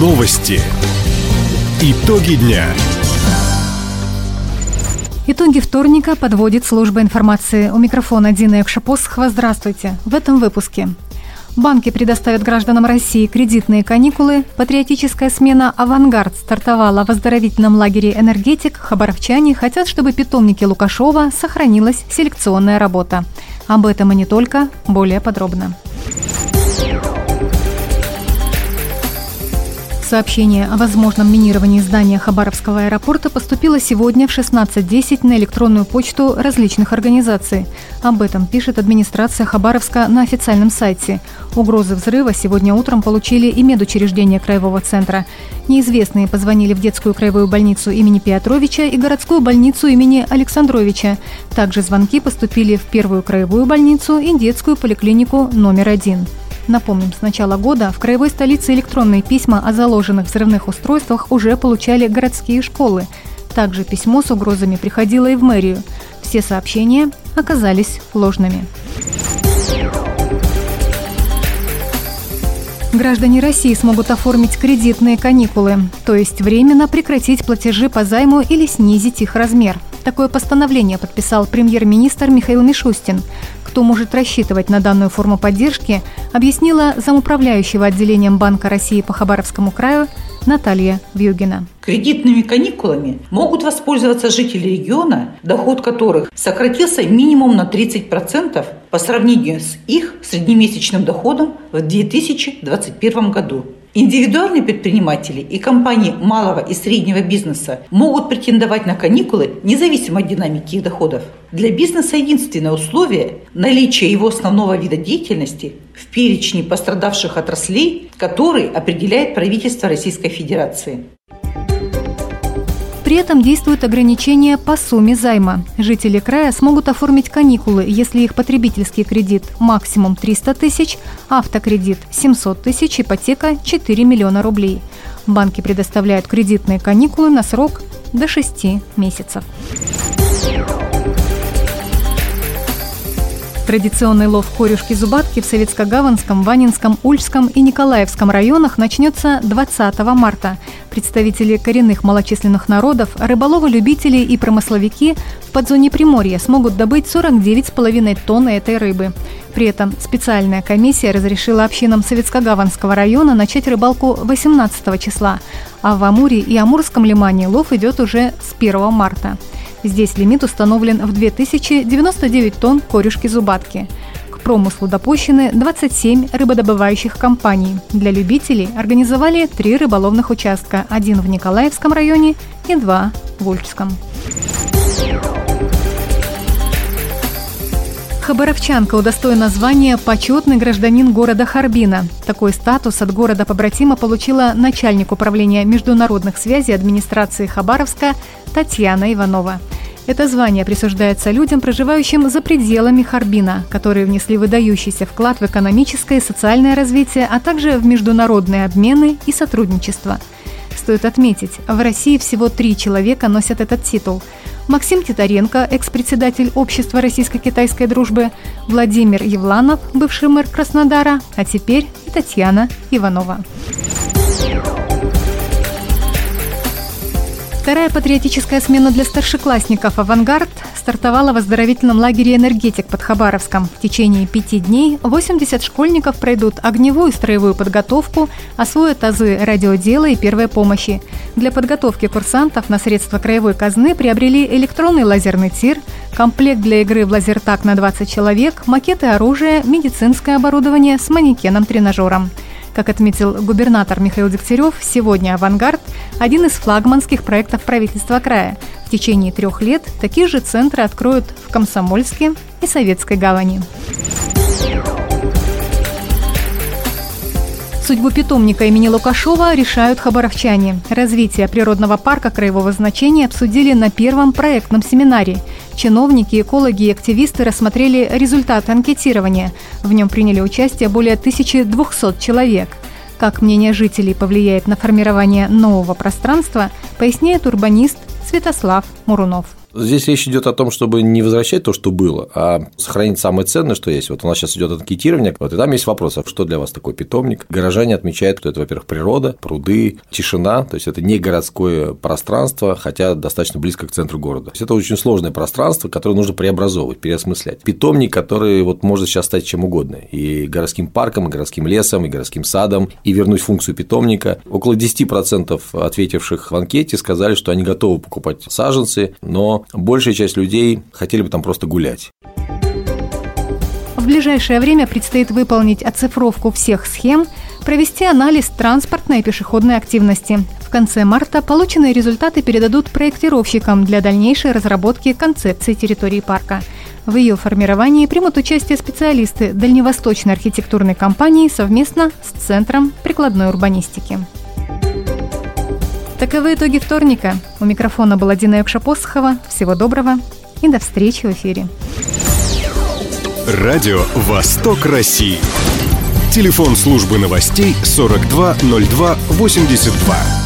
Новости. Итоги дня. Итоги вторника подводит служба информации. У микрофона Дина Экшапосхова. Здравствуйте. В этом выпуске. Банки предоставят гражданам России кредитные каникулы. Патриотическая смена «Авангард» стартовала в оздоровительном лагере «Энергетик». Хабаровчане хотят, чтобы питомники Лукашова сохранилась селекционная работа. Об этом и не только. Более подробно. Сообщение о возможном минировании здания Хабаровского аэропорта поступило сегодня в 16.10 на электронную почту различных организаций. Об этом пишет администрация Хабаровска на официальном сайте. Угрозы взрыва сегодня утром получили и медучреждения Краевого центра. Неизвестные позвонили в детскую краевую больницу имени Петровича и городскую больницу имени Александровича. Также звонки поступили в первую краевую больницу и детскую поликлинику номер один. Напомним, с начала года в краевой столице электронные письма о заложенных взрывных устройствах уже получали городские школы. Также письмо с угрозами приходило и в мэрию. Все сообщения оказались ложными. Граждане России смогут оформить кредитные каникулы, то есть временно прекратить платежи по займу или снизить их размер. Такое постановление подписал премьер-министр Михаил Мишустин кто может рассчитывать на данную форму поддержки, объяснила замуправляющего отделением Банка России по Хабаровскому краю Наталья Вьюгина. Кредитными каникулами могут воспользоваться жители региона, доход которых сократился минимум на 30% по сравнению с их среднемесячным доходом в 2021 году. Индивидуальные предприниматели и компании малого и среднего бизнеса могут претендовать на каникулы независимо от динамики их доходов. Для бизнеса единственное условие – наличие его основного вида деятельности в перечне пострадавших отраслей, который определяет правительство Российской Федерации. При этом действуют ограничения по сумме займа. Жители края смогут оформить каникулы, если их потребительский кредит максимум 300 тысяч, автокредит 700 тысяч, ипотека 4 миллиона рублей. Банки предоставляют кредитные каникулы на срок до 6 месяцев. Традиционный лов корюшки-зубатки в Советско-Гаванском, Ванинском, Ульском и Николаевском районах начнется 20 марта. Представители коренных малочисленных народов, рыболовы-любители и промысловики в подзоне Приморья смогут добыть 49,5 тонн этой рыбы. При этом специальная комиссия разрешила общинам Советско-Гаванского района начать рыбалку 18 числа, а в Амуре и Амурском лимане лов идет уже с 1 марта. Здесь лимит установлен в 2099 тонн корюшки-зубатки. К промыслу допущены 27 рыбодобывающих компаний. Для любителей организовали три рыболовных участка, один в Николаевском районе и два в Ульчском. Хабаровчанка удостоена звания «Почетный гражданин города Харбина». Такой статус от города-побратима получила начальник управления международных связей администрации Хабаровска Татьяна Иванова. Это звание присуждается людям, проживающим за пределами Харбина, которые внесли выдающийся вклад в экономическое и социальное развитие, а также в международные обмены и сотрудничество. Стоит отметить, в России всего три человека носят этот титул – Максим Титаренко, экс-председатель Общества российско-китайской дружбы, Владимир Евланов, бывший мэр Краснодара, а теперь Татьяна Иванова. Вторая патриотическая смена для старшеклассников «Авангард» стартовала в оздоровительном лагере «Энергетик» под Хабаровском. В течение пяти дней 80 школьников пройдут огневую и строевую подготовку, освоят азы радиодела и первой помощи. Для подготовки курсантов на средства краевой казны приобрели электронный лазерный тир, комплект для игры в лазертак на 20 человек, макеты оружия, медицинское оборудование с манекеном-тренажером – как отметил губернатор Михаил Дегтярев, сегодня «Авангард» – один из флагманских проектов правительства края. В течение трех лет такие же центры откроют в Комсомольске и Советской гавани. Судьбу питомника имени Лукашова решают хабаровчане. Развитие природного парка краевого значения обсудили на первом проектном семинаре. Чиновники, экологи и активисты рассмотрели результаты анкетирования. В нем приняли участие более 1200 человек. Как мнение жителей повлияет на формирование нового пространства, поясняет урбанист Святослав Мурунов. Здесь речь идет о том, чтобы не возвращать то, что было, а сохранить самое ценное, что есть. Вот у нас сейчас идет анкетирование, вот, и там есть вопрос, а что для вас такой питомник? Горожане отмечают, что это, во-первых, природа, пруды, тишина, то есть это не городское пространство, хотя достаточно близко к центру города. То есть это очень сложное пространство, которое нужно преобразовывать, переосмыслять. Питомник, который вот может сейчас стать чем угодно, и городским парком, и городским лесом, и городским садом, и вернуть функцию питомника. Около 10% ответивших в анкете сказали, что они готовы покупать саженцы, но большая часть людей хотели бы там просто гулять. В ближайшее время предстоит выполнить оцифровку всех схем, провести анализ транспортной и пешеходной активности. В конце марта полученные результаты передадут проектировщикам для дальнейшей разработки концепции территории парка. В ее формировании примут участие специалисты Дальневосточной архитектурной компании совместно с Центром прикладной урбанистики. Таковы итоги вторника. У микрофона была Дина Якшапосхова. Всего доброго и до встречи в эфире. Радио «Восток России». Телефон службы новостей 420282.